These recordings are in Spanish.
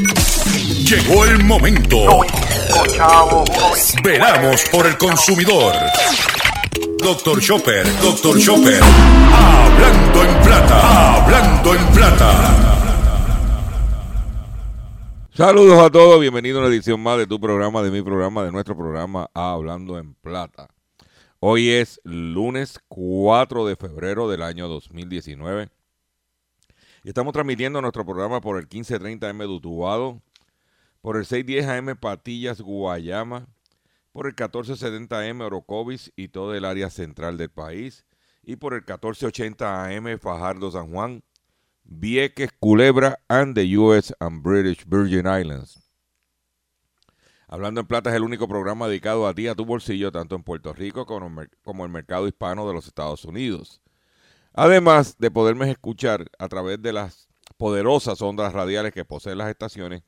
Llegó el momento. Veramos por el consumidor. Doctor Chopper, Doctor Chopper. Hablando en plata, hablando en plata. Saludos a todos, bienvenido a una edición más de tu programa, de mi programa, de nuestro programa Hablando en Plata. Hoy es lunes 4 de febrero del año 2019. Estamos transmitiendo nuestro programa por el 1530M Dutubado, por el 610 AM Patillas Guayama, por el 1470M Orocovis y todo el área central del país, y por el 1480 AM Fajardo San Juan, Vieques, Culebra, and the US and British Virgin Islands. Hablando en Plata es el único programa dedicado a ti, a tu bolsillo, tanto en Puerto Rico como el mercado hispano de los Estados Unidos. Además de poderme escuchar a través de las poderosas ondas radiales que poseen las estaciones,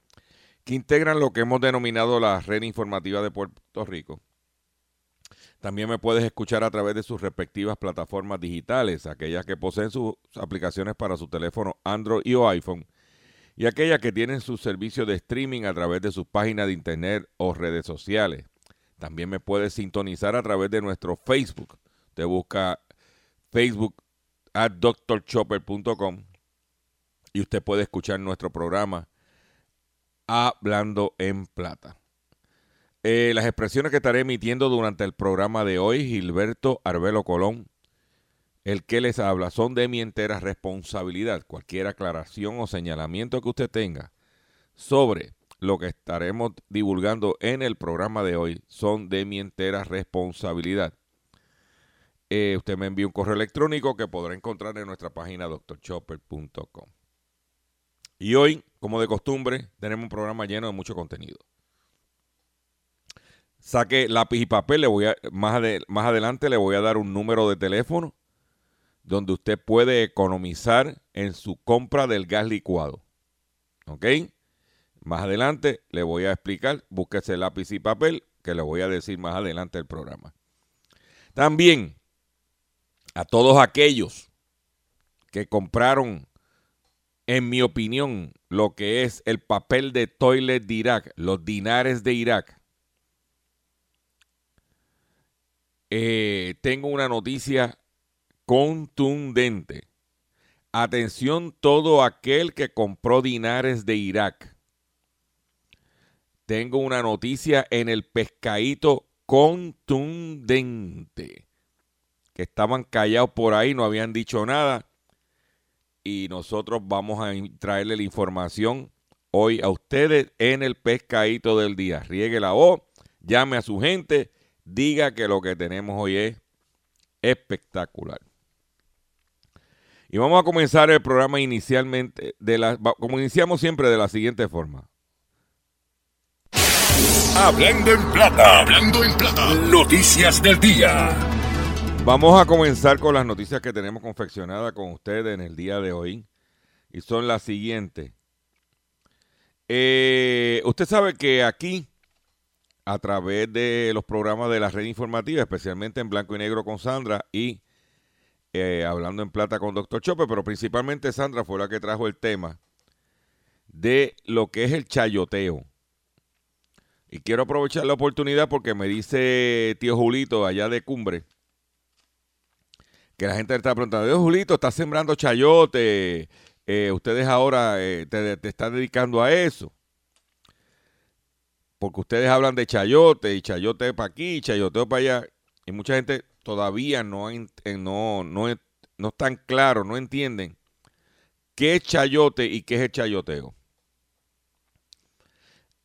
que integran lo que hemos denominado la red informativa de Puerto Rico. También me puedes escuchar a través de sus respectivas plataformas digitales, aquellas que poseen sus aplicaciones para su teléfono Android y o iPhone, y aquellas que tienen su servicio de streaming a través de sus páginas de internet o redes sociales. También me puedes sintonizar a través de nuestro Facebook. Te busca Facebook at drchopper.com y usted puede escuchar nuestro programa Hablando en Plata. Eh, las expresiones que estaré emitiendo durante el programa de hoy, Gilberto Arbelo Colón, el que les habla, son de mi entera responsabilidad. Cualquier aclaración o señalamiento que usted tenga sobre lo que estaremos divulgando en el programa de hoy son de mi entera responsabilidad. Eh, usted me envía un correo electrónico que podrá encontrar en nuestra página doctorchopper.com. Y hoy, como de costumbre, tenemos un programa lleno de mucho contenido. Saque lápiz y papel, le voy a, más, más adelante le voy a dar un número de teléfono donde usted puede economizar en su compra del gas licuado. ¿Ok? Más adelante le voy a explicar, búsquese lápiz y papel, que le voy a decir más adelante el programa. También a todos aquellos que compraron, en mi opinión, lo que es el papel de toilet de Irak, los dinares de Irak. Eh, tengo una noticia contundente. Atención todo aquel que compró dinares de Irak. Tengo una noticia en el pescadito contundente. Que estaban callados por ahí, no habían dicho nada. Y nosotros vamos a traerle la información hoy a ustedes en el pescadito del día. Riegue la voz, llame a su gente diga que lo que tenemos hoy es espectacular. Y vamos a comenzar el programa inicialmente, de la, como iniciamos siempre, de la siguiente forma. Hablando en plata, hablando en plata, noticias del día. Vamos a comenzar con las noticias que tenemos confeccionadas con ustedes en el día de hoy. Y son las siguientes. Eh, usted sabe que aquí a través de los programas de la red informativa, especialmente en blanco y negro con Sandra y eh, hablando en plata con Doctor Chope, pero principalmente Sandra fue la que trajo el tema de lo que es el chayoteo. Y quiero aprovechar la oportunidad porque me dice tío Julito allá de Cumbre que la gente está preguntando, tío Julito, está sembrando chayote, eh, ustedes ahora eh, te, te están dedicando a eso porque ustedes hablan de chayote y chayote para aquí, chayoteo para allá, y mucha gente todavía no, eh, no, no, no están claros, no entienden qué es chayote y qué es el chayoteo.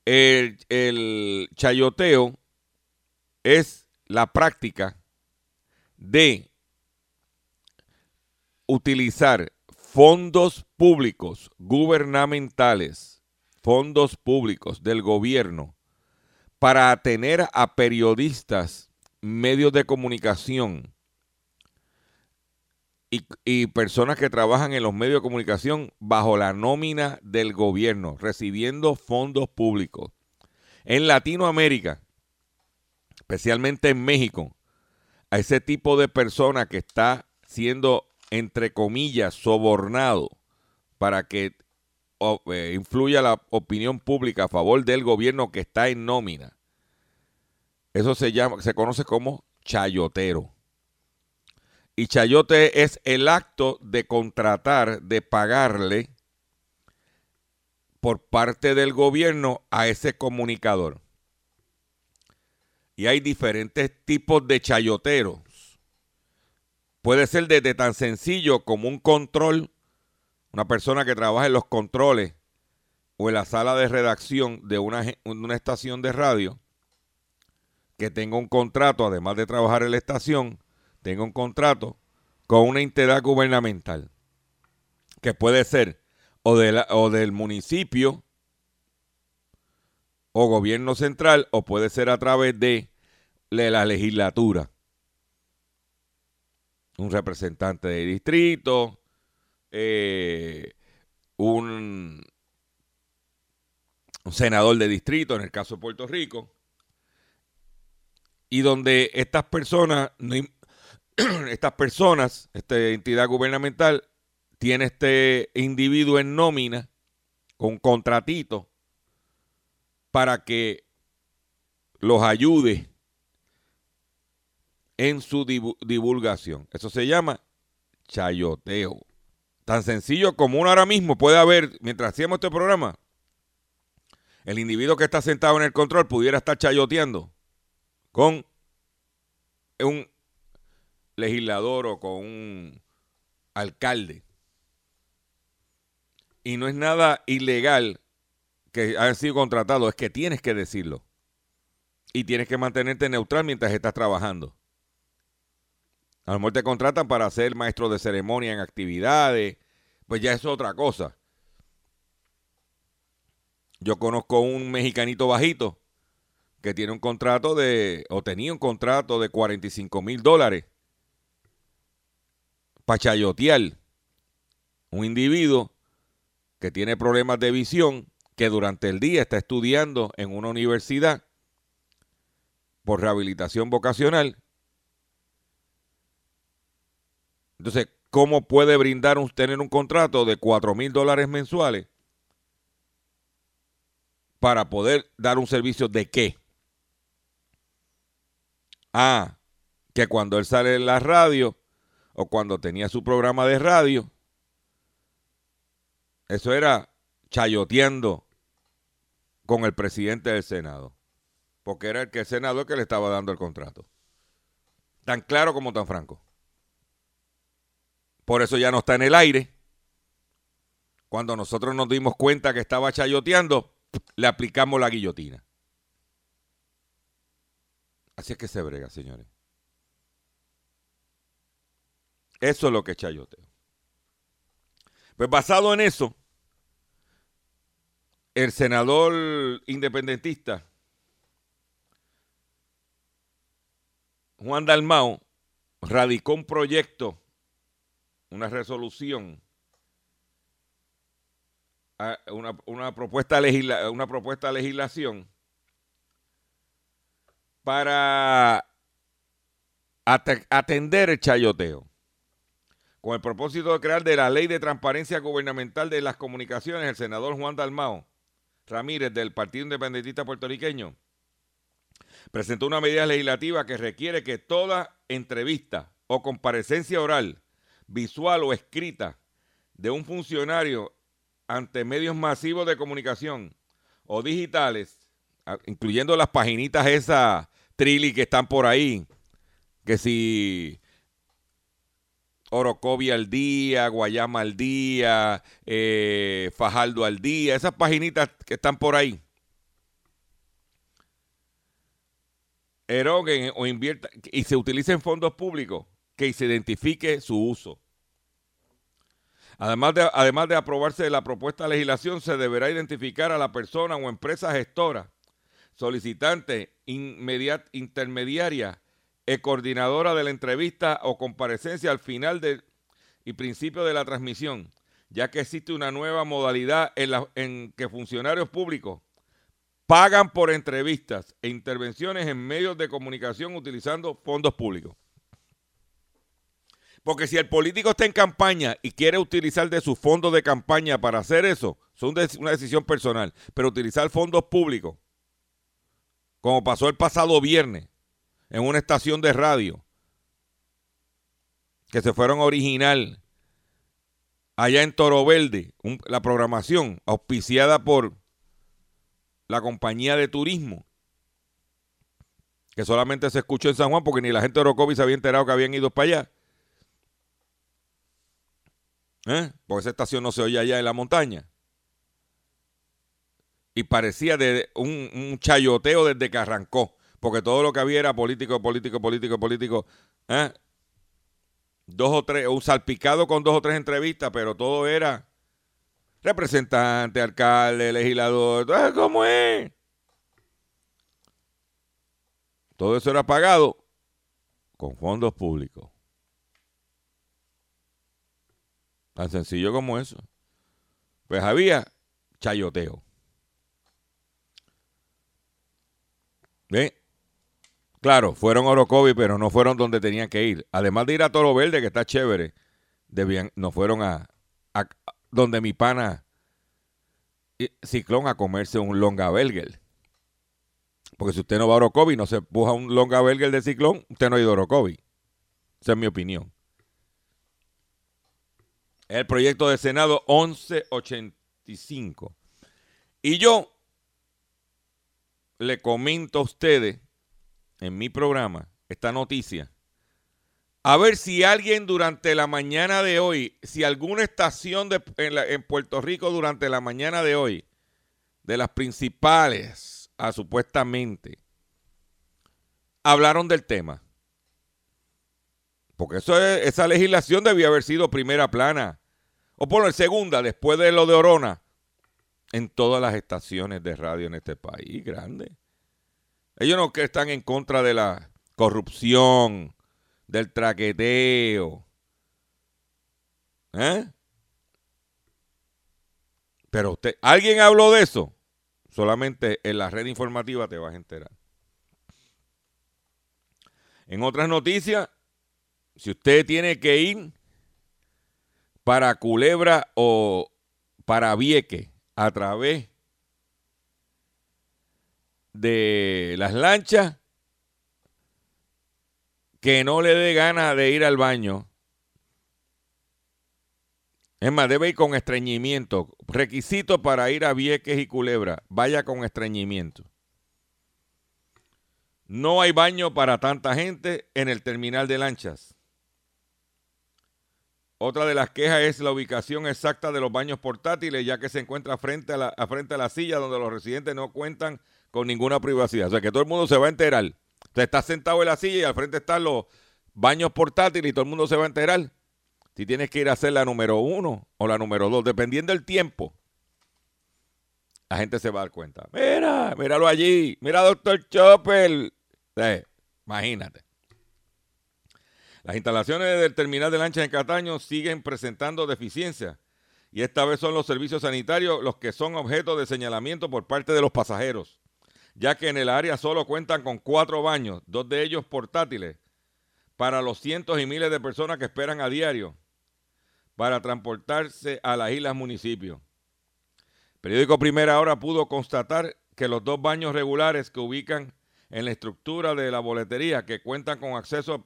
El, el chayoteo es la práctica de utilizar fondos públicos gubernamentales, fondos públicos del gobierno, para tener a periodistas, medios de comunicación y, personas que trabajan en los medios de comunicación bajo la nómina del gobierno, recibiendo fondos públicos. En Latinoamérica, especialmente en México, a ese tipo de persona que está siendo, entre comillas, sobornado para que eh, influya la opinión pública a favor del gobierno que está en nómina. Eso se llama, se conoce como chayotero. Y chayote es el acto de contratar, de pagarle por parte del gobierno a ese comunicador. Y hay diferentes tipos de chayoteros. Puede ser desde tan sencillo como un control una persona que trabaja en los controles o en la sala de redacción de una, estación de radio, que tenga un contrato, además de trabajar en la estación, tenga un contrato con una entidad gubernamental, que puede ser o del municipio o gobierno central, o puede ser a través de la legislatura. Un representante de distrito, eh, un, senador de distrito, en el caso de Puerto Rico, y donde estas personas, estas personas, esta entidad gubernamental, tiene este individuo en nómina con contratito para que los ayude en su divulgación. Eso se llama chayoteo. Tan sencillo como uno ahora mismo puede haber, mientras hacemos este programa, el individuo que está sentado en el control pudiera estar chayoteando con un legislador o con un alcalde. Y no es nada ilegal que haya sido contratado, es que tienes que decirlo. Y tienes que mantenerte neutral mientras estás trabajando. A lo mejor te contratan para ser maestro de ceremonia en actividades, pues ya es otra cosa. Yo conozco un mexicanito bajito que tiene un contrato de, o tenía un contrato de 45 mil dólares para chayotear. Un individuo que tiene problemas de visión, que durante el día está estudiando en una universidad por rehabilitación vocacional Entonces, ¿cómo puede brindar un, tener un contrato de 4 mil dólares mensuales para poder dar un servicio de qué? Ah, que cuando él sale en la radio o cuando tenía su programa de radio, eso era chayoteando con el presidente del Senado, porque era el que el senador que le estaba dando el contrato. Tan claro como tan franco. Por eso ya no está en el aire. Cuando nosotros nos dimos cuenta que estaba chayoteando, le aplicamos la guillotina. Así es que se brega, señores. Eso es lo que es chayoteo. Pues basado en eso, el senador independentista Juan Dalmao radicó un proyecto una resolución, una, propuesta, una propuesta de legislación para atender el chayoteo, con el propósito de crear de la ley de transparencia gubernamental de las comunicaciones, el senador Juan Dalmao Ramírez del Partido Independentista Puertorriqueño presentó una medida legislativa que requiere que toda entrevista o comparecencia oral visual o escrita de un funcionario ante medios masivos de comunicación o digitales, incluyendo las paginitas esas trilly que están por ahí, que si Orocovia al día, Guayama al día, eh, al día, esas paginitas que están por ahí. Eroguen o inviertan y se utilicen fondos públicos que se identifique su uso. Además de, además de aprobarse la propuesta de legislación, se deberá identificar a la persona o empresa gestora, solicitante, intermediaria y coordinadora de la entrevista o comparecencia al final del y principio de la transmisión, ya que existe una nueva modalidad en, en que funcionarios públicos pagan por entrevistas e intervenciones en medios de comunicación utilizando fondos públicos. Porque si el político está en campaña y quiere utilizar de sus fondos de campaña para hacer eso, es una decisión personal. Pero utilizar fondos públicos, como pasó el pasado viernes en una estación de radio, que se fueron a original allá en Toro Verde, la programación auspiciada por la compañía de turismo, que solamente se escuchó en San Juan porque ni la gente de Orocovi se había enterado que habían ido para allá. ¿Eh? Porque esa estación no se oye allá en la montaña. Y parecía de un, chayoteo desde que arrancó. Porque todo lo que había era político, político, político, político. ¿eh? Dos o tres, un salpicado con dos o tres entrevistas, pero todo era representante, alcalde, legislador. ¿Cómo es? Todo eso era pagado con fondos públicos. Tan sencillo como eso. Pues había chayoteo. ¿Ve? Claro, fueron a Orocovi, pero no fueron donde tenían que ir. Además de ir a Toro Verde, que está chévere, no fueron a, donde mi pana Ciclón a comerse un longa belger. Porque si usted no va a Orocovi no se puja un longa belger de Ciclón, usted no ha ido a Orocovi. Esa es mi opinión. El proyecto de Senado 1185. Y yo le comento a ustedes en mi programa esta noticia. A ver si alguien durante la mañana de hoy, si alguna estación de, en, Puerto Rico durante la mañana de hoy, de las principales, a, supuestamente, hablaron del tema. Porque eso esa legislación debía haber sido primera plana. O por segunda, después de lo de Orona, en todas las estaciones de radio en este país, grande. Ellos no que están en contra de la corrupción, del traqueteo. ¿Eh? Pero usted, ¿alguien habló de eso? Solamente en la red informativa te vas a enterar. En otras noticias, si usted tiene que ir para Culebra o para Vieque a través de las lanchas, que no le dé ganas de ir al baño. Es más, debe ir con estreñimiento. Requisito para ir a Vieques y Culebra. Vaya con estreñimiento. No hay baño para tanta gente en el terminal de lanchas. Otra de las quejas es la ubicación exacta de los baños portátiles, ya que se encuentra frente a la, frente a la silla donde los residentes no cuentan con ninguna privacidad. O sea que todo el mundo se va a enterar. Usted está sentado en la silla y al frente están los baños portátiles y todo el mundo se va a enterar. Si tienes que ir a hacer la número uno o la número dos, dependiendo del tiempo, la gente se va a dar cuenta. Mira, míralo allí. Mira, doctor Chopper. imagínate. Las instalaciones del terminal de lancha en Cataño siguen presentando deficiencias y esta vez son los servicios sanitarios los que son objeto de señalamiento por parte de los pasajeros, ya que en el área solo cuentan con cuatro baños, dos de ellos portátiles, para los cientos y miles de personas que esperan a diario para transportarse a las islas municipios. periódico Primera Hora pudo constatar que los dos baños regulares que ubican en la estructura de la boletería que cuentan con acceso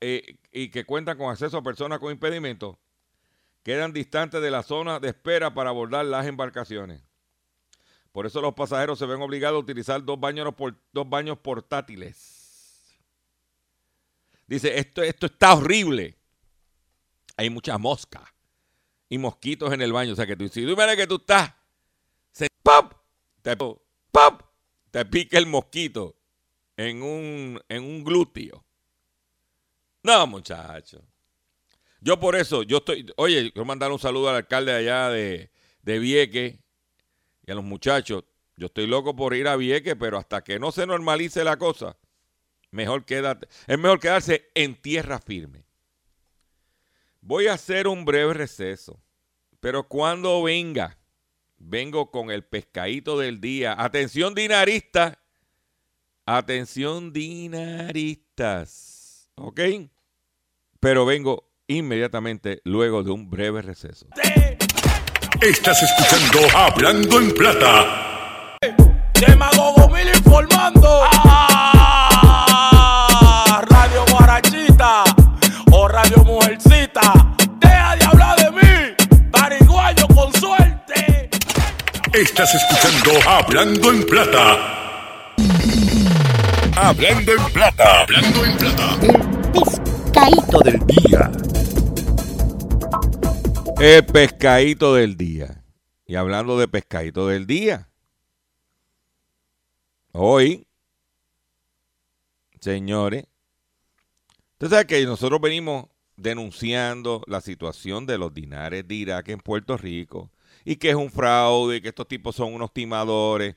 eh, y que cuentan con acceso a personas con impedimentos quedan distantes de la zona de espera para abordar las embarcaciones. Por eso los pasajeros se ven obligados a utilizar dos baños, dos baños portátiles. Dice, esto, esto está horrible. Hay muchas moscas y mosquitos en el baño. O sea que tú, si tú ves que tú estás, se. Te, ¡pop! te pica el mosquito en un, en un glúteo. No, muchacho. Yo por eso, yo estoy, oye, quiero mandar un saludo al alcalde allá de, de Vieque y a los muchachos. Yo estoy loco por ir a Vieque, pero hasta que no se normalice la cosa, mejor quédate, es mejor quedarse en tierra firme. Voy a hacer un breve receso, pero cuando venga, vengo con el pescadito del día. Atención dinarista. Atención dinaristas. ¿Ok? Pero vengo inmediatamente luego de un breve receso. Estás escuchando Hablando en Plata. Demagogo mil informando. Ah, Radio Guarachita o Radio Mujercita. Deja de hablar de mí, pariguayo con suerte. Estás escuchando Hablando en Plata. Hablando en Plata. Hablando en Plata. Pescadito del día. El pescadito del día. Y hablando de pescadito del día. Hoy, señores, usted sabe que nosotros venimos denunciando la situación de los dinares de Irak en Puerto Rico y que es un fraude, que estos tipos son unos timadores.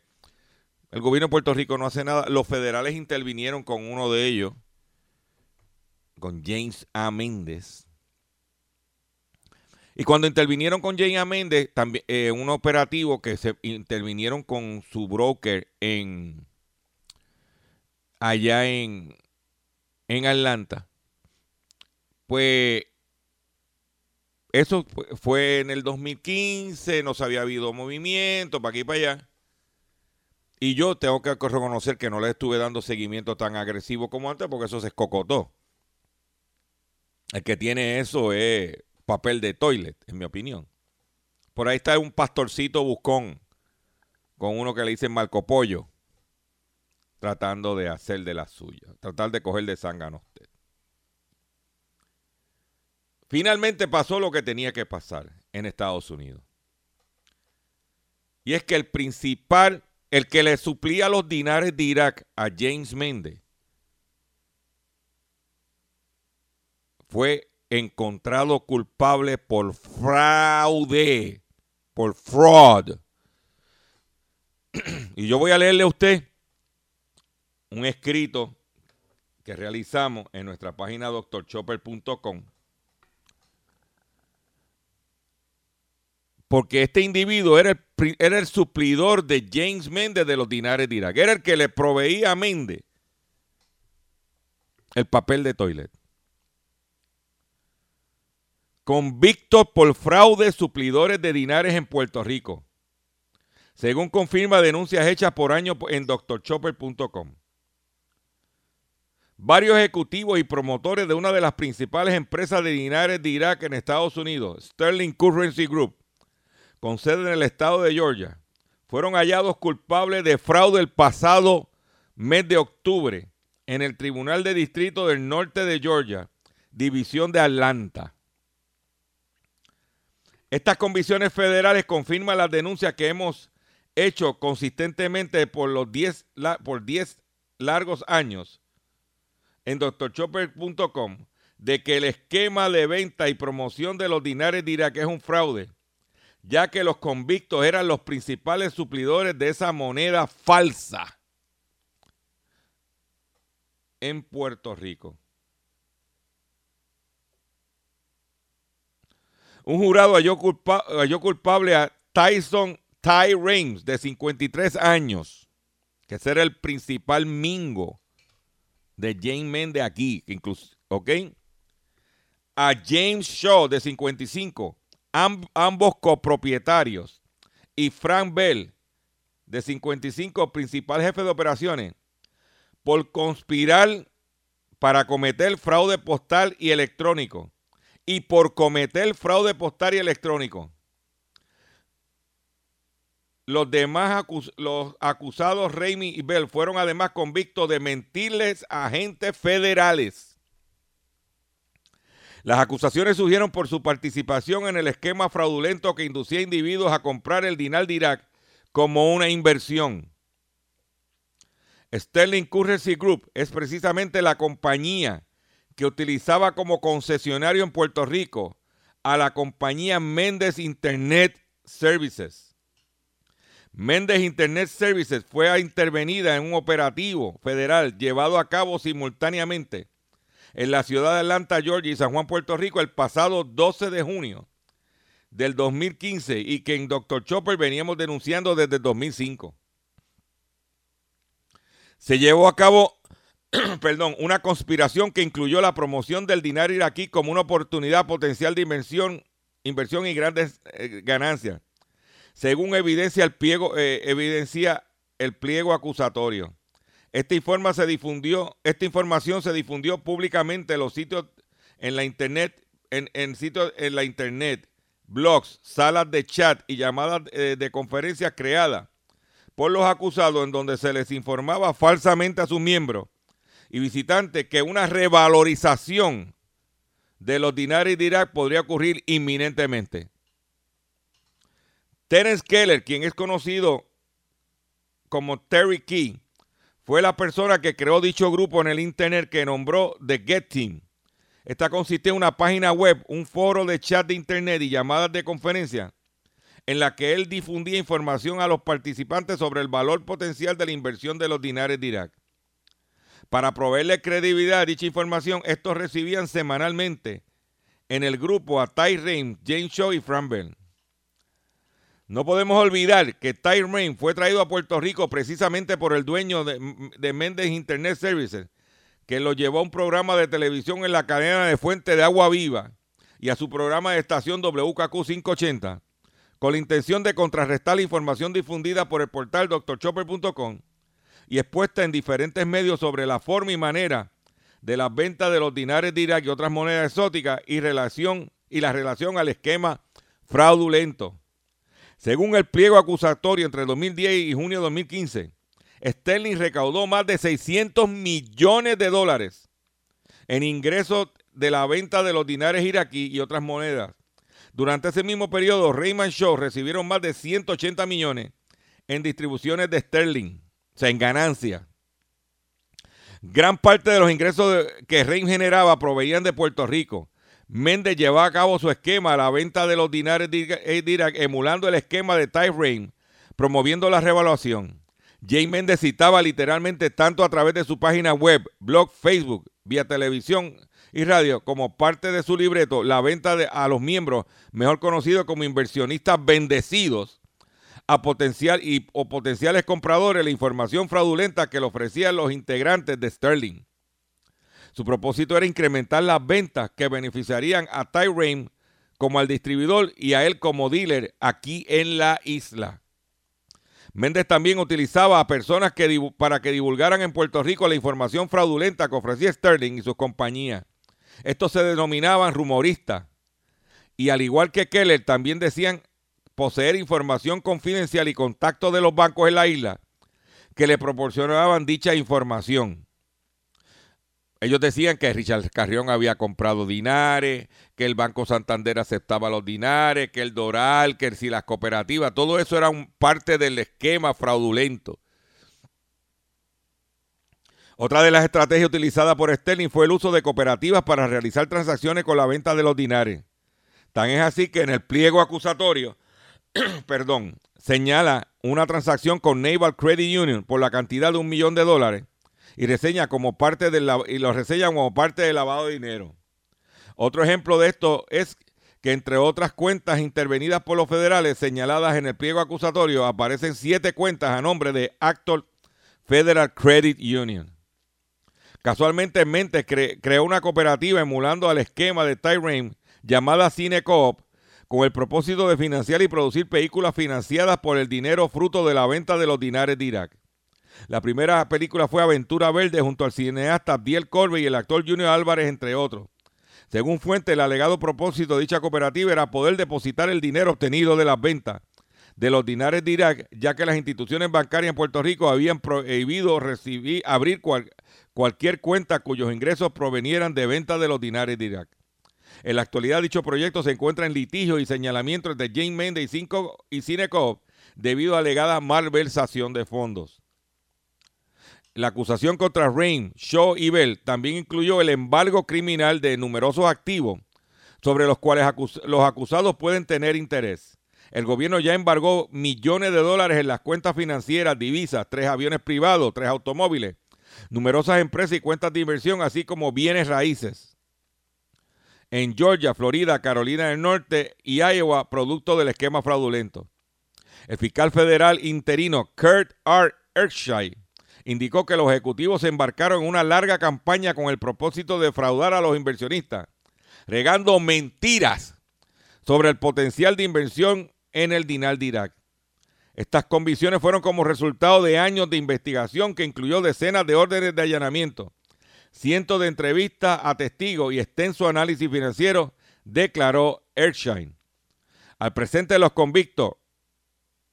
El gobierno de Puerto Rico no hace nada. Los federales intervinieron con uno de ellos, con James A. Méndez. Y cuando intervinieron con James A. Méndez, también eh, un operativo que se intervinieron con su broker en allá en, en Atlanta. Pues eso fu- fue en el 2015, no se había habido movimiento para aquí y para allá. Y yo tengo que reconocer que no le estuve dando seguimiento tan agresivo como antes porque eso se escocotó. El que tiene eso es papel de toilet, en mi opinión. Por ahí está un pastorcito buscón con uno que le dicen Marco Pollo, tratando de hacer de la suya, tratar de coger de zángano usted. Finalmente pasó lo que tenía que pasar en Estados Unidos. Y es que el principal, el que le suplía los dinares de Irak a James Méndez, fue encontrado culpable por fraude, por fraud. Y yo voy a leerle a usted un escrito que realizamos en nuestra página doctorchopper.com. Porque este individuo era el, era el suplidor de James Méndez de los dinares de Irak. Era el que le proveía a Méndez el papel de toilet. Convictos por fraude suplidores de dinares en Puerto Rico. Según confirma denuncias hechas por años en drchopper.com. Varios ejecutivos y promotores de una de las principales empresas de dinares de Irak en Estados Unidos, Sterling Currency Group, con sede en el estado de Georgia, fueron hallados culpables de fraude el pasado mes de octubre en el Tribunal de Distrito del Norte de Georgia, División de Atlanta. Estas convicciones federales confirman las denuncias que hemos hecho consistentemente por los 10 la- por 10 largos años en drchopper.com de que el esquema de venta y promoción de los dinares de Irak es un fraude, ya que los convictos eran los principales suplidores de esa moneda falsa en Puerto Rico. Un jurado halló, halló culpable a Tyson Ty Rames, de 53 años, que ese era el principal mingo de James Méndez aquí, ¿ok? A James Shaw, de 55, amb- ambos copropietarios, y Frank Bell, de 55, principal jefe de operaciones, por conspirar para cometer fraude postal y electrónico y por cometer fraude postal y electrónico. Los demás acusados Raimi y Bell fueron además convictos de mentirles a agentes federales. Las acusaciones surgieron por su participación en el esquema fraudulento que inducía a individuos a comprar el dinar de Irak como una inversión. Sterling Currency Group es precisamente la compañía que utilizaba como concesionario en Puerto Rico a la compañía Méndez Internet Services. Méndez Internet Services fue intervenida en un operativo federal llevado a cabo simultáneamente en la ciudad de Atlanta, Georgia y San Juan, Puerto Rico el pasado 12 de junio del 2015 y que en Dr. Chopper veníamos denunciando desde el 2005. Se llevó a cabo perdón, una conspiración que incluyó la promoción del dinero iraquí como una oportunidad potencial de inversión, inversión y grandes eh, ganancias, según evidencia el, pliego, eh, evidencia el pliego acusatorio. Esta, informa se difundió, esta información se difundió públicamente en los sitios en la internet, en, en sitios en la internet, blogs, salas de chat y llamadas eh, de conferencias creadas por los acusados en donde se les informaba falsamente a sus miembros y visitantes que una revalorización de los dinarios de Irak podría ocurrir inminentemente. Terence Keller, quien es conocido como Terry Key, fue la persona que creó dicho grupo en el Internet que nombró The Get Team. Esta consiste en una página web, un foro de chat de Internet y llamadas de conferencia en la que él difundía información a los participantes sobre el valor potencial de la inversión de los dinares de Irak. Para proveerle credibilidad a dicha información, estos recibían semanalmente en el grupo a Ty Rain, James Shaw y Fran Bell. No podemos olvidar que Ty Rain fue traído a Puerto Rico precisamente por el dueño de, de Internet Services, que lo llevó a un programa de televisión en la cadena de Fuente de Agua Viva y a su programa de estación WKQ 580, con la intención de contrarrestar la información difundida por el portal drchopper.com y expuesta en diferentes medios sobre la forma y manera de las ventas de los dinares de Irak y otras monedas exóticas y, relación, y la relación al esquema fraudulento. Según el pliego acusatorio entre 2010 y junio de 2015, Sterling recaudó más de 600 millones de dólares en ingresos de la venta de los dinares iraquí y otras monedas. Durante ese mismo periodo, Raymond Shaw recibieron más de 180 millones en distribuciones de Sterling o en ganancia. Gran parte de los ingresos que Reim generaba proveían de Puerto Rico. Méndez llevaba a cabo su esquema la venta de los dinares de Irak, emulando el esquema de Ty Rain, promoviendo la revaluación. Jay Méndez citaba literalmente tanto a través de su página web, blog, Facebook, vía televisión y radio, como parte de su libreto, la venta de, a los miembros, mejor conocidos como inversionistas bendecidos, a potencial y, o potenciales compradores la información fraudulenta que le ofrecían los integrantes de Sterling. Su propósito era incrementar las ventas que beneficiarían a Ty como al distribuidor y a él como dealer aquí en la isla. Méndez también utilizaba a personas para que divulgaran en Puerto Rico la información fraudulenta que ofrecía Sterling y sus compañías. Estos se denominaban rumoristas. Y al igual que Keller, también decían poseer información confidencial y contacto de los bancos en la isla que le proporcionaban dicha información. Ellos decían que Richard Carrión había comprado dinares, que el Banco Santander aceptaba los dinares, que el Doral, que si las cooperativas, todo eso era parte del esquema fraudulento. Otra de las estrategias utilizadas por Sterling fue el uso de cooperativas para realizar transacciones con la venta de los dinares. Tan es así que en el pliego acusatorio perdón, señala una transacción con Naval Credit Union por la cantidad de un millón de dólares y reseña como parte del y lo reseña como parte del lavado de dinero. Otro ejemplo de esto es que entre otras cuentas intervenidas por los federales señaladas en el pliego acusatorio aparecen siete cuentas a nombre de Actor Federal Credit Union. Casualmente Mente creó una cooperativa emulando al esquema de Tyrone llamada Cinecoop con el propósito de financiar y producir películas financiadas por el dinero fruto de la venta de los dinares de Irak. La primera película fue Aventura Verde junto al cineasta Abdiel Corbe y el actor Junior Álvarez, entre otros. Según fuente, el alegado propósito de dicha cooperativa era poder depositar el dinero obtenido de las ventas de los dinares de Irak, ya que las instituciones bancarias en Puerto Rico habían prohibido recibir, abrir cualquier cuenta cuyos ingresos provenieran de venta de los dinares de Irak. En la actualidad, dicho proyecto se encuentra en litigio y señalamiento entre Jane Cinco, y Cinecop debido a alegada malversación de fondos. La acusación contra Rain, Shaw y Bell también incluyó el embargo criminal de numerosos activos sobre los cuales los acusados pueden tener interés. El gobierno ya embargó millones de dólares en las cuentas financieras, divisas, tres aviones privados, tres automóviles, numerosas empresas y cuentas de inversión, así como bienes raíces en Georgia, Florida, Carolina del Norte y Iowa, producto del esquema fraudulento. El fiscal federal interino Kurt R. Erskine indicó que los ejecutivos se embarcaron en una larga campaña con el propósito de defraudar a los inversionistas, regando mentiras sobre el potencial de inversión en el dinar de Irak. Estas convicciones fueron como resultado de años de investigación que incluyó decenas de órdenes de allanamiento, cientos de entrevistas a testigos y extenso análisis financiero, declaró Ershine. Al presente los convictos,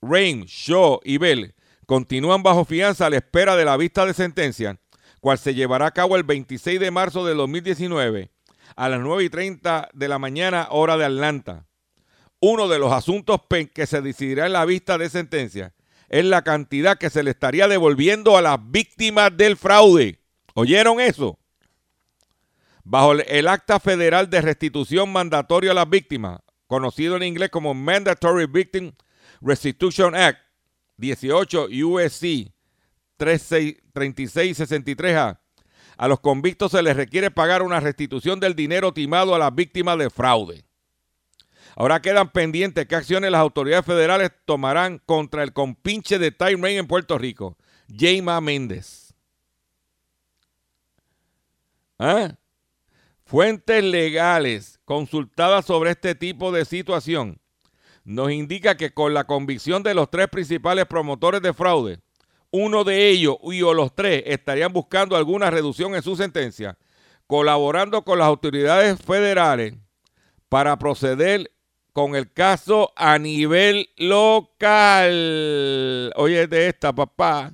Rain, Shaw y Bell continúan bajo fianza a la espera de la vista de sentencia, cual se llevará a cabo el 26 de marzo de 2019 a las 9 y 30 de la mañana, hora de Atlanta. Uno de los asuntos que se decidirá en la vista de sentencia es la cantidad que se le estaría devolviendo a las víctimas del fraude. ¿Oyeron eso? Bajo el acta federal de restitución mandatorio a las víctimas, conocido en inglés como Mandatory Victim Restitution Act 18 USC 3663A, a los convictos se les requiere pagar una restitución del dinero timado a las víctimas de fraude. Ahora quedan pendientes qué acciones las autoridades federales tomarán contra el compinche de Time Rain en Puerto Rico, Jayma Méndez. ¿Ah? Fuentes legales consultadas sobre este tipo de situación nos indica que con la convicción de los tres principales promotores de fraude, uno de ellos y o los tres estarían buscando alguna reducción en su sentencia, colaborando con las autoridades federales para proceder con el caso a nivel local. Oye, de esta, papá.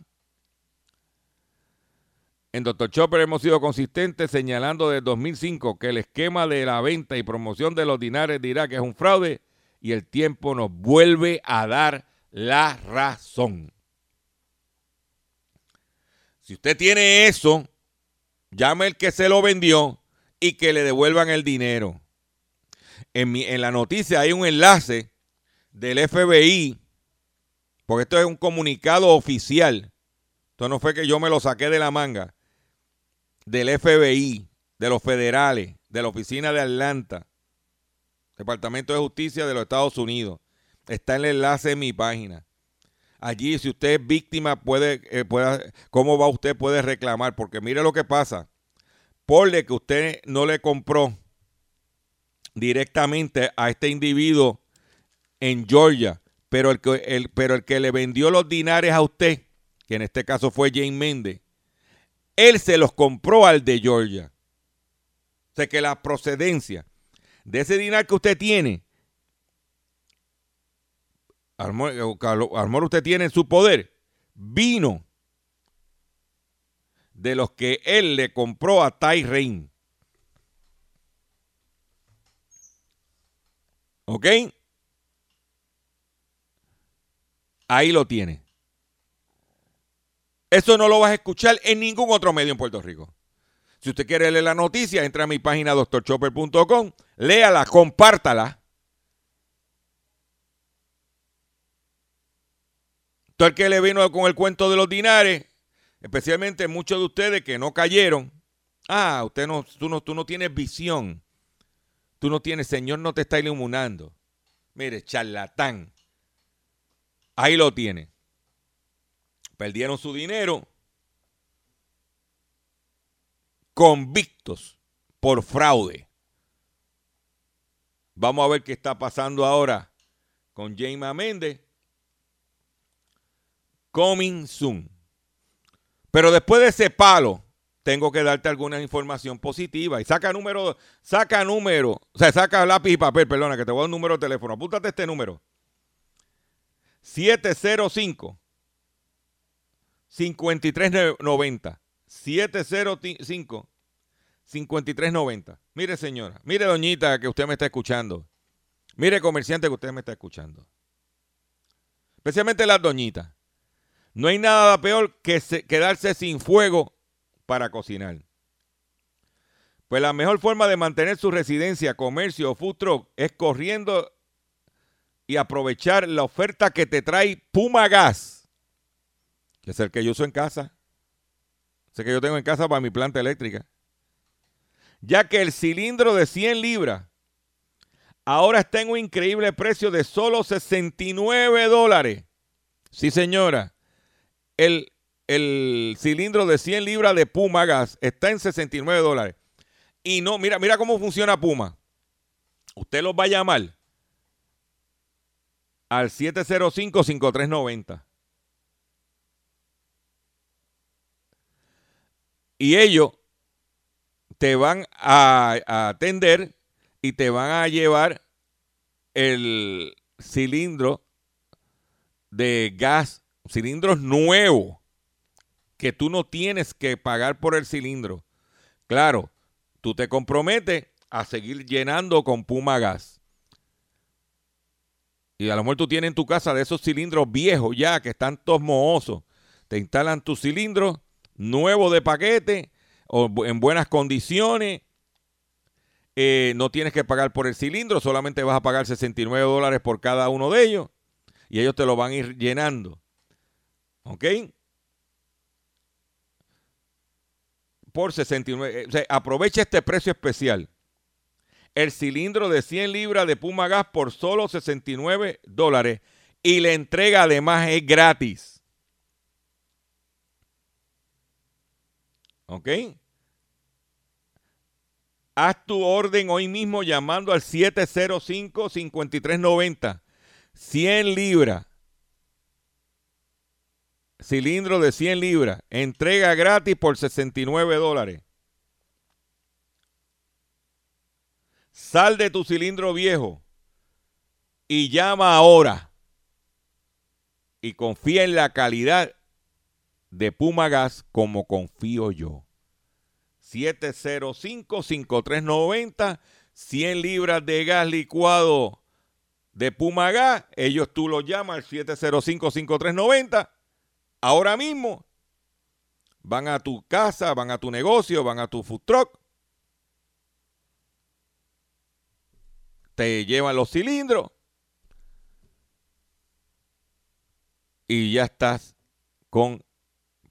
En Dr. Chopper hemos sido consistentes señalando desde 2005 que el esquema de la venta y promoción de los dinares de Irak es un fraude y el tiempo nos vuelve a dar la razón. Si usted tiene eso, llame al que se lo vendió y que le devuelvan el dinero. En, en la noticia hay un enlace del FBI, porque esto es un comunicado oficial. Esto no fue que yo me lo saqué de la manga. Del FBI, de los federales, de la oficina de Atlanta, Departamento de Justicia de los Estados Unidos. Está en el enlace en mi página. Allí, si usted es víctima, puede, eh, puede, ¿cómo va usted? Puede reclamar, porque mire lo que pasa. Porle que usted no le compró directamente a este individuo en Georgia, pero el, que, pero el que le vendió los dinares a usted, que en este caso fue Jane Méndez, él se los compró al de Georgia. O sea que la procedencia de ese dinar que usted tiene, Armor, usted tiene en su poder, vino de los que él le compró a Tai Rein. ¿Ok? Ahí lo tiene. Eso no lo vas a escuchar en ningún otro medio en Puerto Rico. Si usted quiere leer la noticia, entra a mi página doctorchopper.com, léala, compártala. Todo el que le vino con el cuento de los dinares, especialmente muchos de ustedes que no cayeron. Ah, usted no, tú no, tú no tienes visión. Tú no tienes, Señor no te está iluminando. Mire, charlatán. Ahí lo tiene. Perdieron su dinero. Convictos por fraude. Vamos a ver qué está pasando ahora con Jaime Méndez. Coming soon. Pero después de ese palo, tengo que darte alguna información positiva. Y saca número, saca número, o sea, saca lápiz y papel, perdona, que te voy a dar un número de teléfono. Apúntate este número. 705 5390. 705 5390. Mire, señora, mire, doñita, que usted me está escuchando. Mire, comerciante, que usted me está escuchando. Especialmente las doñitas. No hay nada peor que quedarse sin fuego para cocinar. Pues la mejor forma de mantener su residencia, comercio o food truck es corriendo y aprovechar la oferta que te trae Puma Gas, es el que yo uso en casa. Es el que yo tengo en casa para mi planta eléctrica. Ya que el cilindro de 100 libras ahora está en un increíble precio de solo 69 dólares. Sí, señora. El el cilindro de 100 libras de Puma Gas está en 69 dólares. Y no, mira, mira cómo funciona Puma. Usted los va a llamar al 705-5390. Y ellos te van a, atender y te van a llevar el cilindro de gas, cilindros nuevos, que tú no tienes que pagar por el cilindro. Claro, tú te comprometes a seguir llenando con Puma Gas. Y a lo mejor tú tienes en tu casa de esos cilindros viejos ya que están todos mohosos. Te instalan tus cilindros nuevos de paquete o en buenas condiciones. Eh, no tienes que pagar por el cilindro, solamente vas a pagar 69 dólares por cada uno de ellos y ellos te lo van a ir llenando. ¿Ok? Por 69. O sea, aprovecha este precio especial. El cilindro de 100 libras de Puma Gas por solo 69 dólares. Y la entrega además es gratis. ¿Ok? Haz tu orden hoy mismo llamando al 705-5390. 100 libras. Cilindro de 100 libras. Entrega gratis por 69 dólares. Sal de tu cilindro viejo y llama ahora. Y confía en la calidad de Puma Gas como confío yo. 705-5390, 100 libras de gas licuado de Puma Gas. Ellos tú los llamas al 705-5390. Ahora mismo van a tu casa, van a tu negocio, van a tu food truck. Te llevan los cilindros. Y ya estás con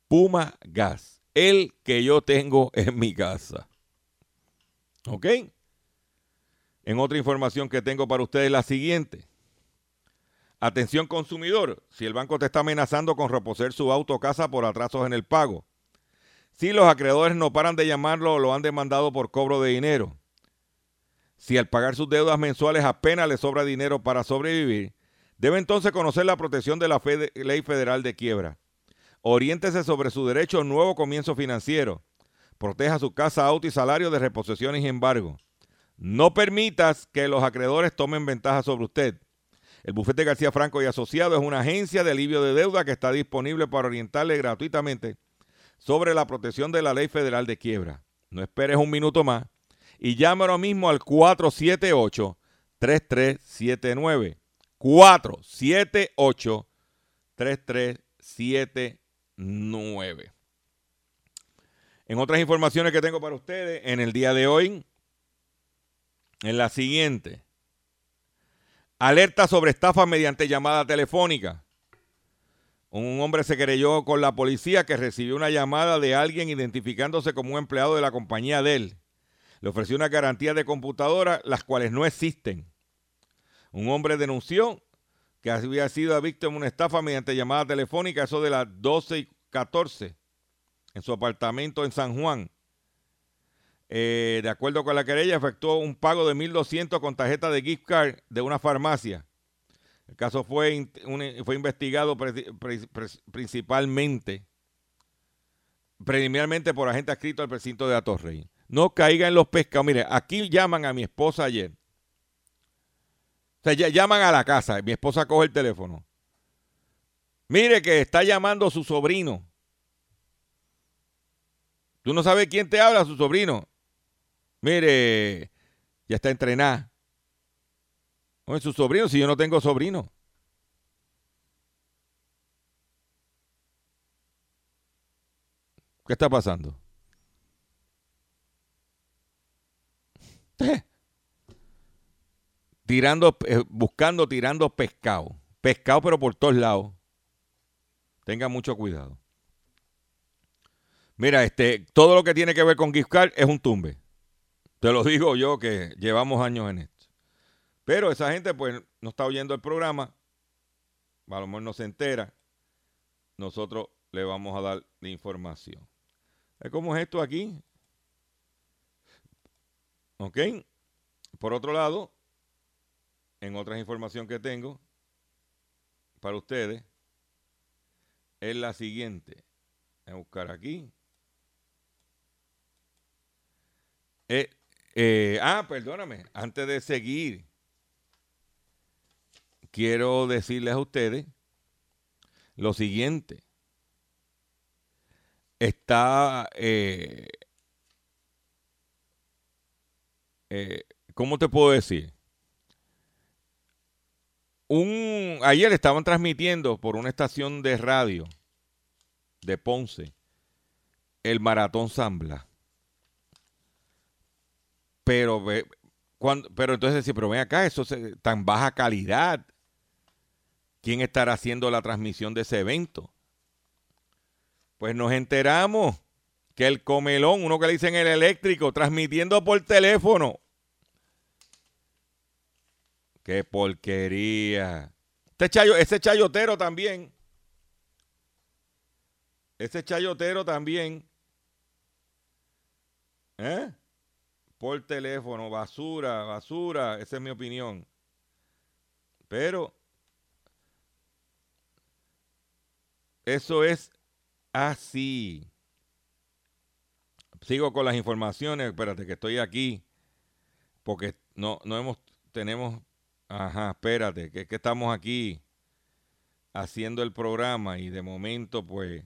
Puma Gas. El que yo tengo en mi casa. ¿Ok? En otra información que tengo para ustedes, la siguiente. Atención consumidor, si el banco te está amenazando con reposer su auto o casa por atrasos en el pago. Si los acreedores no paran de llamarlo o lo han demandado por cobro de dinero. Si al pagar sus deudas mensuales apenas le sobra dinero para sobrevivir, debe entonces conocer la protección de la Ley Federal de Quiebra. Oriéntese sobre su derecho a un nuevo comienzo financiero. Proteja su casa, auto y salario de reposiciones y embargo. No permitas que los acreedores tomen ventaja sobre usted. El bufete García Franco y Asociado es una agencia de alivio de deuda que está disponible para orientarle gratuitamente sobre la protección de la ley federal de quiebra. No esperes un minuto más y llame ahora mismo al 478-3379. 478-3379. En otras informaciones que tengo para ustedes, en el día de hoy, en la siguiente. Alerta sobre estafa mediante llamada telefónica. Un hombre se creyó con la policía que recibió una llamada de alguien identificándose como un empleado de la compañía de él. Le ofreció una garantía de computadora, las cuales no existen. Un hombre denunció que había sido víctima de una estafa mediante llamada telefónica, eso de las 12 y 14, en su apartamento en San Juan. Eh, de acuerdo con la querella, efectuó un pago de 1.200 con tarjeta de gift card de una farmacia. El caso fue, fue investigado principalmente, preliminarmente por agente adscrito al precinto de Atorrey. No caigan en los pescados. Mire, aquí llaman a mi esposa ayer. O sea, llaman a la casa. Mi esposa coge el teléfono. Mire que está llamando su sobrino. Tú no sabes quién te habla, su sobrino. Mire, ya está entrenada. es su sobrino, si yo no tengo sobrino. ¿Qué está pasando? Tirando, eh, buscando, tirando pescado. Pescado, pero por todos lados. Tenga mucho cuidado. Mira, este, todo lo que tiene que ver con gift es un tumbe. Te lo digo yo que llevamos años en esto. Pero esa gente pues no está oyendo el programa, a lo no se entera. Nosotros le vamos a dar la información. ¿Cómo es esto aquí? ¿Ok? Por otro lado, en otras información que tengo para ustedes, es la siguiente. Voy a buscar aquí. Eh, eh, ah, perdóname, antes de seguir, quiero decirles a ustedes lo siguiente. Está, eh, ¿cómo te puedo decir? Un, ayer estaban transmitiendo por una estación de radio de Ponce el Maratón Zambla. Pero, cuando, pero entonces decir, pero ven acá, eso es tan baja calidad. ¿Quién estará haciendo la transmisión de ese evento? Pues nos enteramos que el comelón, uno que le dicen el eléctrico, transmitiendo por teléfono. ¡Qué porquería! Este chayo, ese chayotero también. Ese chayotero también. ¿Eh? por teléfono, basura, basura, esa es mi opinión. Pero eso es así. Sigo con las informaciones, espérate que estoy aquí, porque no, no hemos, tenemos, ajá, espérate, que, que estamos aquí haciendo el programa y de momento pues,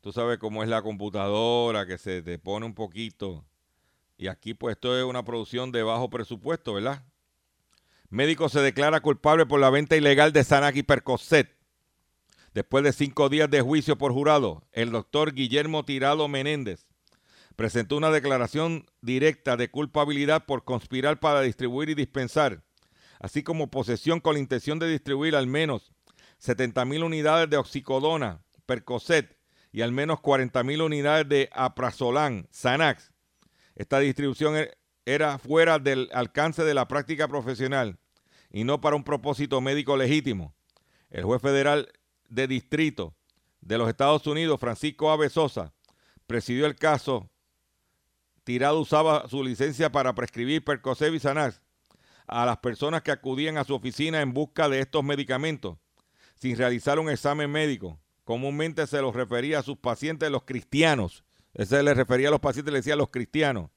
tú sabes cómo es la computadora, que se te pone un poquito y aquí pues esto es una producción de bajo presupuesto, ¿verdad? Médico se declara culpable por la venta ilegal de Sanac y. Después de cinco días de juicio por jurado, el doctor Guillermo Tirado Menéndez presentó una declaración directa de culpabilidad por conspirar para distribuir y dispensar, así como posesión con la intención de distribuir al menos 70 mil unidades de oxicodona, Percocet y al menos 40 mil unidades de Aprazolam, Xanax, esta distribución e-, era fuera del alcance de la práctica profesional y no para un propósito médico legítimo. El juez federal de distrito de los Estados Unidos, Francisco Ave Sosa, presidió el caso. Tirado usaba su licencia para prescribir Percocet y Xanax a las personas que acudían a su oficina en busca de estos medicamentos sin realizar un examen médico. Comúnmente se los refería a sus pacientes los cristianos ese le refería a los pacientes, le decía a los cristianos,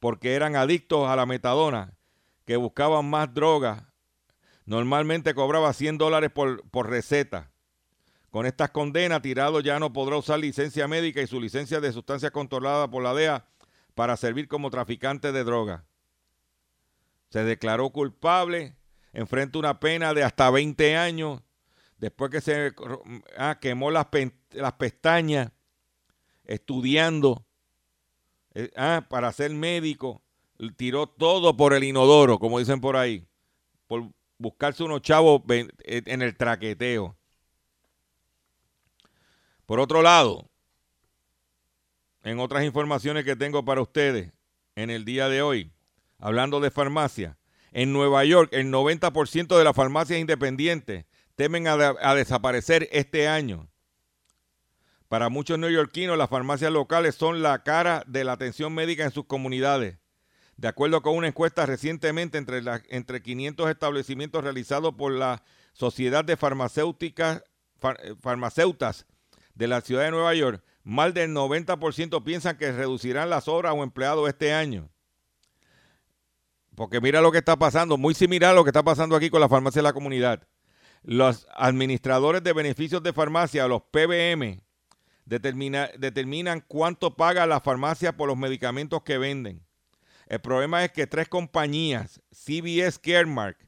porque eran adictos a la metadona, que buscaban más droga. Normalmente cobraba 100 dólares por, por receta. Con estas condenas, Tirado ya no podrá usar licencia médica y su licencia de sustancia controlada por la DEA para servir como traficante de droga. Se declaró culpable, enfrenta una pena de hasta 20 años, después que se ah, quemó las, las pestañas estudiando eh, ah, para ser médico, tiró todo por el inodoro, como dicen por ahí, por buscarse unos chavos eh, en el traqueteo. Por otro lado, en otras informaciones que tengo para ustedes en el día de hoy, hablando de farmacia, en Nueva York el 90% de las farmacias independientes temen a desaparecer este año. Para muchos neoyorquinos, las farmacias locales son la cara de la atención médica en sus comunidades. De acuerdo con una encuesta recientemente entre, entre 500 establecimientos realizados por la Sociedad de Farmacéuticas, eh, Farmacéutas de la ciudad de Nueva York, más del 90% piensan que reducirán las horas o empleados este año. Porque mira lo que está pasando, muy similar a lo que está pasando aquí con la farmacia de la comunidad. Los administradores de beneficios de farmacia, los PBM, determinan cuánto paga la farmacia por los medicamentos que venden. El problema es que tres compañías, CVS Caremark,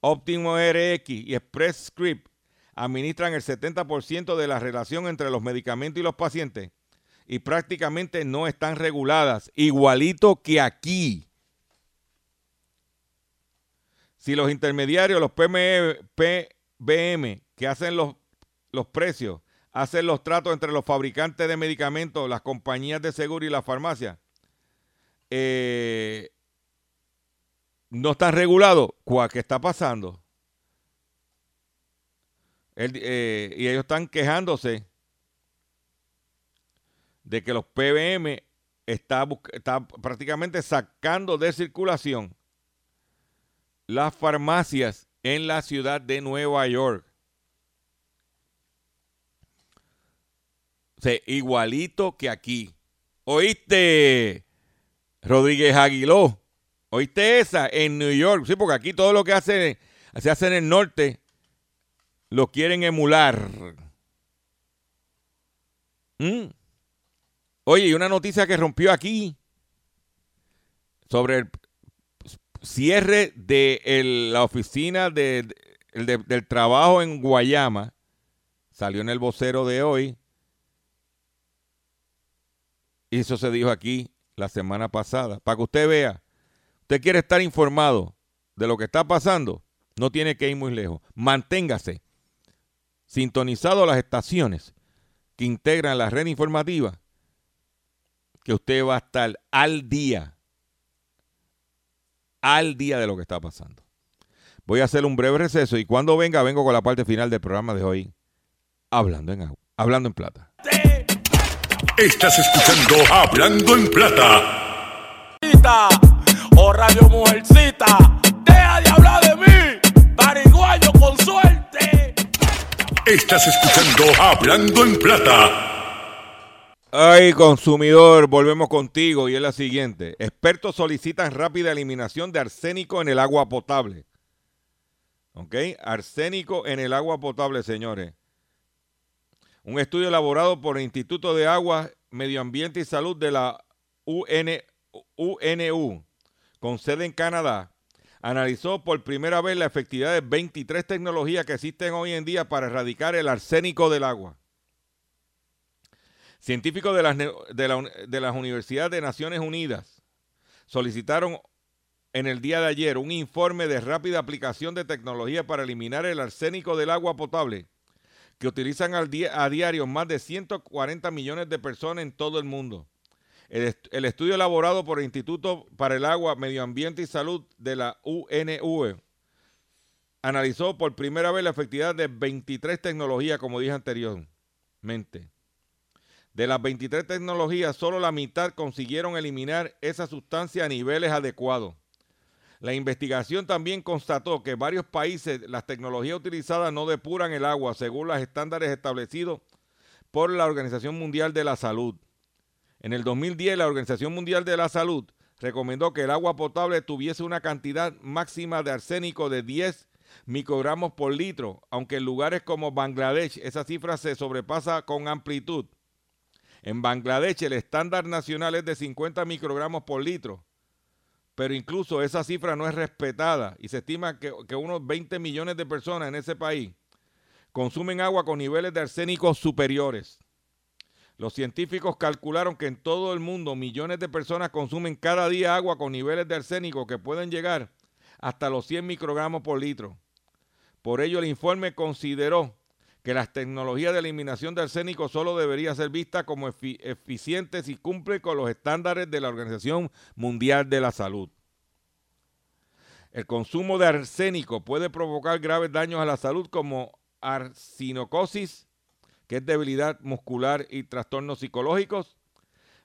Optimo RX y Express Script, administran el 70% de la relación entre los medicamentos y los pacientes y prácticamente no están reguladas, igualito que aquí. Si los intermediarios, los PBM, que hacen los, los precios, hacer los tratos entre los fabricantes de medicamentos, las compañías de seguro y la farmacia, eh, no están regulados, ¿qué está pasando? Eh, y ellos están quejándose de que los PBM está, está prácticamente sacando de circulación las farmacias en la ciudad de Nueva York. O sea, igualito que aquí. ¿Oíste, Rodríguez Aguiló? ¿Oíste esa? En New York. Sí, porque aquí todo lo que hace, se hace en el norte lo quieren emular. ¿Mm? Oye, y una noticia que rompió aquí sobre el cierre de la oficina de- de- el de- del trabajo en Guayama. Salió en el vocero de hoy. Y eso se dijo aquí la semana pasada. Para que usted vea, usted quiere estar informado de lo que está pasando, no tiene que ir muy lejos. Manténgase sintonizado a las estaciones que integran la red informativa, que usted va a estar al día, al día de lo que está pasando. Voy a hacer un breve receso y cuando venga, vengo con la parte final del programa de hoy, hablando en agua, hablando en plata. Estás escuchando Hablando en Plata. Mujercita, Oh Radio Mujercita, deja de hablar de mí, pariguayo con suerte. Estás escuchando Hablando en Plata. Ay, consumidor, volvemos contigo y es la siguiente. Expertos solicitan rápida eliminación de arsénico en el agua potable. ¿Ok? Arsénico en el agua potable, señores. Un estudio elaborado por el Instituto de Agua, Medio Ambiente y Salud de la UN, UNU, con sede en Canadá, analizó por primera vez la efectividad de 23 tecnologías que existen hoy en día para erradicar el arsénico del agua. Científicos de las, Universidades de Naciones Unidas solicitaron en el día de ayer un informe de rápida aplicación de tecnología para eliminar el arsénico del agua potable que utilizan al a diario más de 140 millones de personas en todo el mundo. El, el estudio elaborado por el Instituto para el Agua, Medio Ambiente y Salud de la UNV analizó por primera vez la efectividad de 23 tecnologías, como dije anteriormente. De las 23 tecnologías, solo la mitad consiguieron eliminar esa sustancia a niveles adecuados. La investigación también constató que en varios países las tecnologías utilizadas no depuran el agua según los estándares establecidos por la Organización Mundial de la Salud. En el 2010, la Organización Mundial de la Salud recomendó que el agua potable tuviese una cantidad máxima de arsénico de 10 microgramos por litro, aunque en lugares como Bangladesh esa cifra se sobrepasa con amplitud. En Bangladesh el estándar nacional es de 50 microgramos por litro, pero incluso esa cifra no es respetada y se estima que, unos 20 millones de personas en ese país consumen agua con niveles de arsénico superiores. Los científicos calcularon que en todo el mundo millones de personas consumen cada día agua con niveles de arsénico que pueden llegar hasta los 100 microgramos por litro. Por ello, el informe consideró que las tecnologías de eliminación de arsénico solo deberían ser vistas como efi- eficientes y cumplen con los estándares de la Organización Mundial de la Salud. El consumo de arsénico puede provocar graves daños a la salud como arsinocosis, que es debilidad muscular y trastornos psicológicos,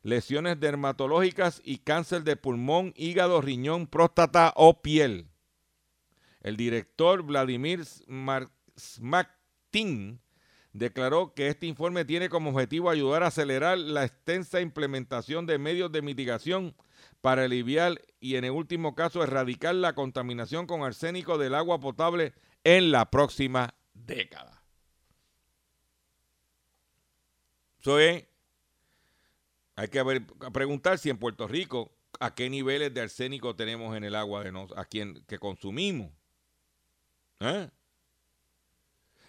lesiones dermatológicas y cáncer de pulmón, hígado, riñón, próstata o piel. El director Vladimir Smar- Smaktin declaró que este informe tiene como objetivo ayudar a acelerar la extensa implementación de medios de mitigación para aliviar y en el último caso erradicar la contaminación con arsénico del agua potable en la próxima década. Eso es, hay que preguntar si en Puerto Rico a qué niveles de arsénico tenemos en el agua de nos, a quien, que consumimos. ¿Eh?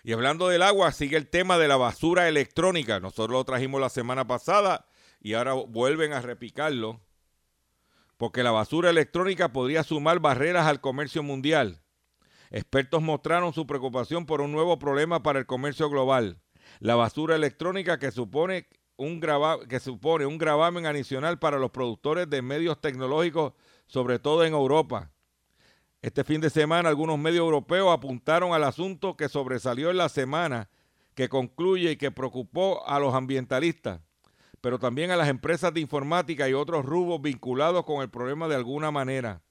Y hablando del agua, sigue el tema de la basura electrónica. Nosotros lo trajimos la semana pasada y ahora vuelven a repicarlo. Porque la basura electrónica podría sumar barreras al comercio mundial. Expertos mostraron su preocupación por un nuevo problema para el comercio global. La basura electrónica que supone un, que supone un gravamen adicional para los productores de medios tecnológicos, sobre todo en Europa. Este fin de semana algunos medios europeos apuntaron al asunto que sobresalió en la semana que concluye y que preocupó a los ambientalistas. pero también a las empresas de informática y otros rubros vinculados con el problema de alguna manera.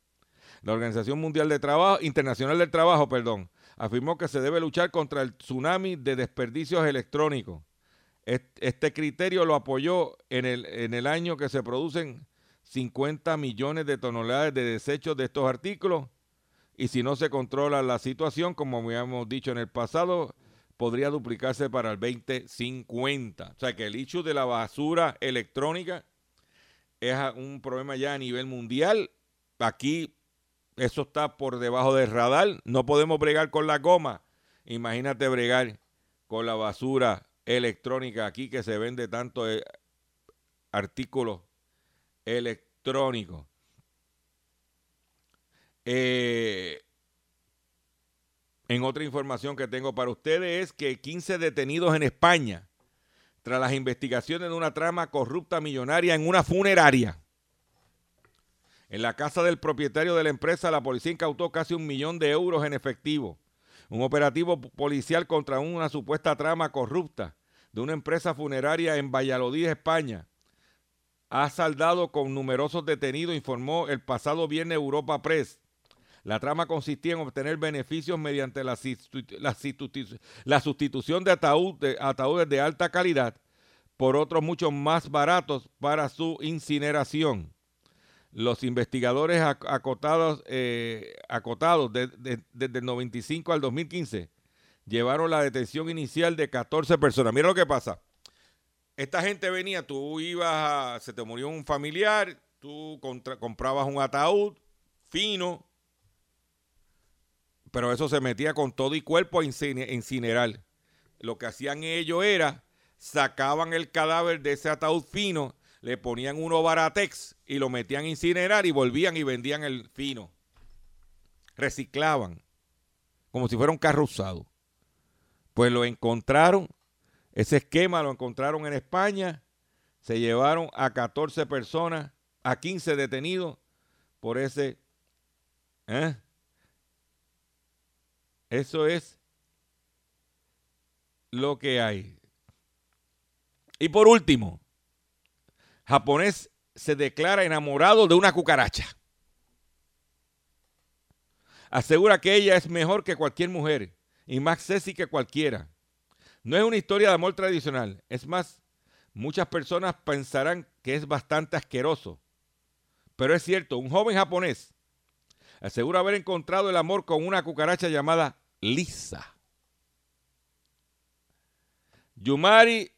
La Organización Mundial de Trabajo, Internacional del Trabajo, perdón, afirmó que se debe luchar contra el tsunami de desperdicios electrónicos. Este criterio lo apoyó en el, en el año que se producen 50 millones de toneladas de desechos de estos artículos y si no se controla la situación, como habíamos dicho en el pasado, podría duplicarse para el 2050. O sea que el hecho de la basura electrónica es un problema ya a nivel mundial. Aquí eso está por debajo del radar. No podemos bregar con la goma. Imagínate bregar con la basura electrónica aquí que se vende tanto eh, artículos electrónicos. Eh, en otra información que tengo para ustedes es que 15 detenidos en España tras las investigaciones de una trama corrupta millonaria en una funeraria. En la casa del propietario de la empresa, la policía incautó casi un millón de euros en efectivo. Un operativo policial contra una supuesta trama corrupta de una empresa funeraria en Valladolid, España, ha saldado con numerosos detenidos, informó el pasado viernes Europa Press. La trama consistía en obtener beneficios mediante la, sustitución de, de ataúdes de alta calidad por otros mucho más baratos para su incineración. Los investigadores acotados, eh, acotados desde el 95 al 2015 llevaron la detención inicial de 14 personas. Mira lo que pasa. Esta gente venía, tú ibas a, se te murió un familiar, tú comprabas un ataúd fino, pero eso se metía con todo y cuerpo a incinerar. Lo que hacían ellos era, sacaban el cadáver de ese ataúd fino le ponían uno baratex y lo metían a incinerar y volvían y vendían el fino. Reciclaban, como si fuera un carro usado. Pues lo encontraron, ese esquema lo encontraron en España, se llevaron a 14 personas, a 15 detenidos por ese... ¿eh? Eso es lo que hay. Y por último, japonés se declara enamorado de una cucaracha. Asegura que ella es mejor que cualquier mujer y más sexy que cualquiera. No es una historia de amor tradicional. Es más, muchas personas pensarán que es bastante asqueroso. Pero es cierto, un joven japonés asegura haber encontrado el amor con una cucaracha llamada Lisa. Yumari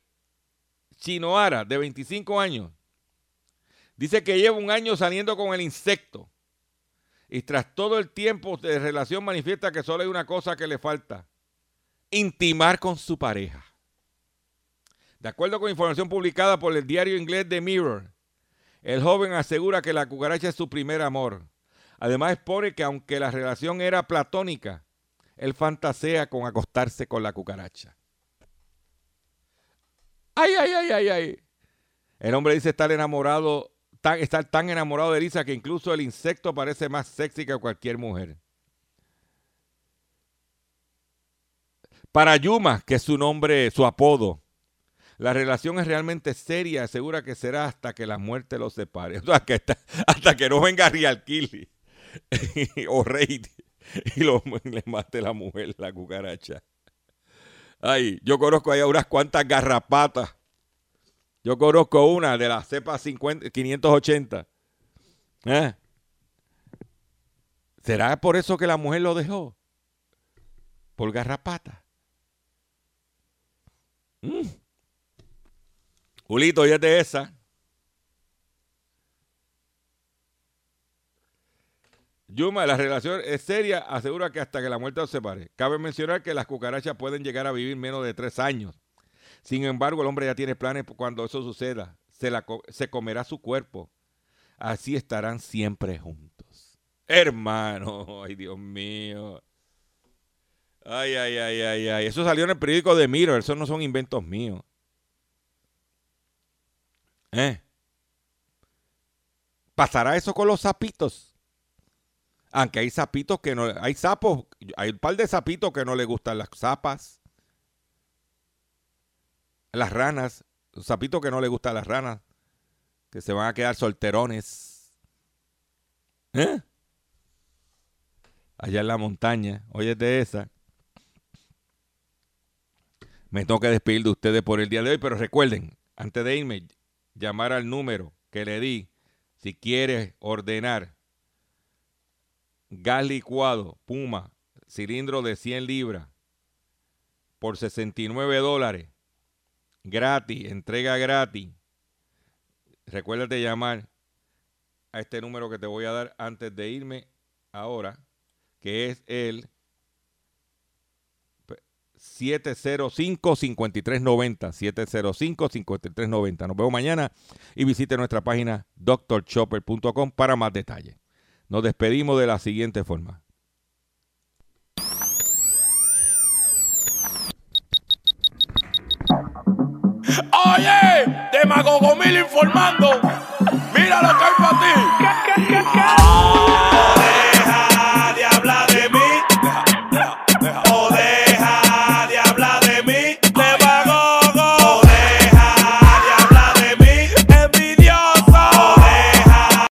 Chinoara, de 25 años, dice que lleva un año saliendo con el insecto y tras todo el tiempo de relación manifiesta que solo hay una cosa que le falta, intimar con su pareja. De acuerdo con información publicada por el diario inglés The Mirror, el joven asegura que la cucaracha es su primer amor. Además expone que aunque la relación era platónica, él fantasea con acostarse con la cucaracha. Ay, ay, ay, ay, ay. El hombre dice estar enamorado, estar tan enamorado de Elisa que incluso el insecto parece más sexy que cualquier mujer. Para Yuma, que es su nombre, su apodo, la relación es realmente seria, asegura que será hasta que la muerte los separe. Hasta, que no venga Rialquili o Rey y lo, le mate la mujer, la cucaracha. Ay, yo conozco ahí unas cuantas garrapatas. Yo conozco una de la cepa 580. ¿Eh? ¿Será por eso que la mujer lo dejó? Por garrapata. Mm. Julito, ya de esa. Yuma, la relación es seria, asegura que hasta que la muerte los separe. Cabe mencionar que las cucarachas pueden llegar a vivir menos de tres años. Sin embargo, el hombre ya tiene planes cuando eso suceda. Se, la, se comerá su cuerpo. Así estarán siempre juntos. Hermano, ay Dios mío. Ay, ay, ay, ay, ay. Eso salió en el periódico de Miro. Eso no son inventos míos. ¿Eh? ¿Pasará eso con los sapitos? Aunque hay sapitos que no, hay sapos, hay un par de sapitos que no le gustan las zapas, las ranas Los sapitos que no les gusta las ranas, que se van a quedar solterones. ¿Eh? Allá en la montaña. Oye, de esa. Me que despedir de ustedes por el día de hoy, pero recuerden, antes de irme, llamar al número que le di si quieres ordenar gas licuado, Puma, cilindro de 100 libras por 69 dólares, gratis, entrega gratis. Recuérdate llamar a este número que te voy a dar antes de irme ahora, que es el 705-5390. 705-5390. Nos vemos mañana y visite nuestra página drchopper.com para más detalles. Nos despedimos de la siguiente forma. Oye, demagogo mil informando. Mira lo que hay para ti.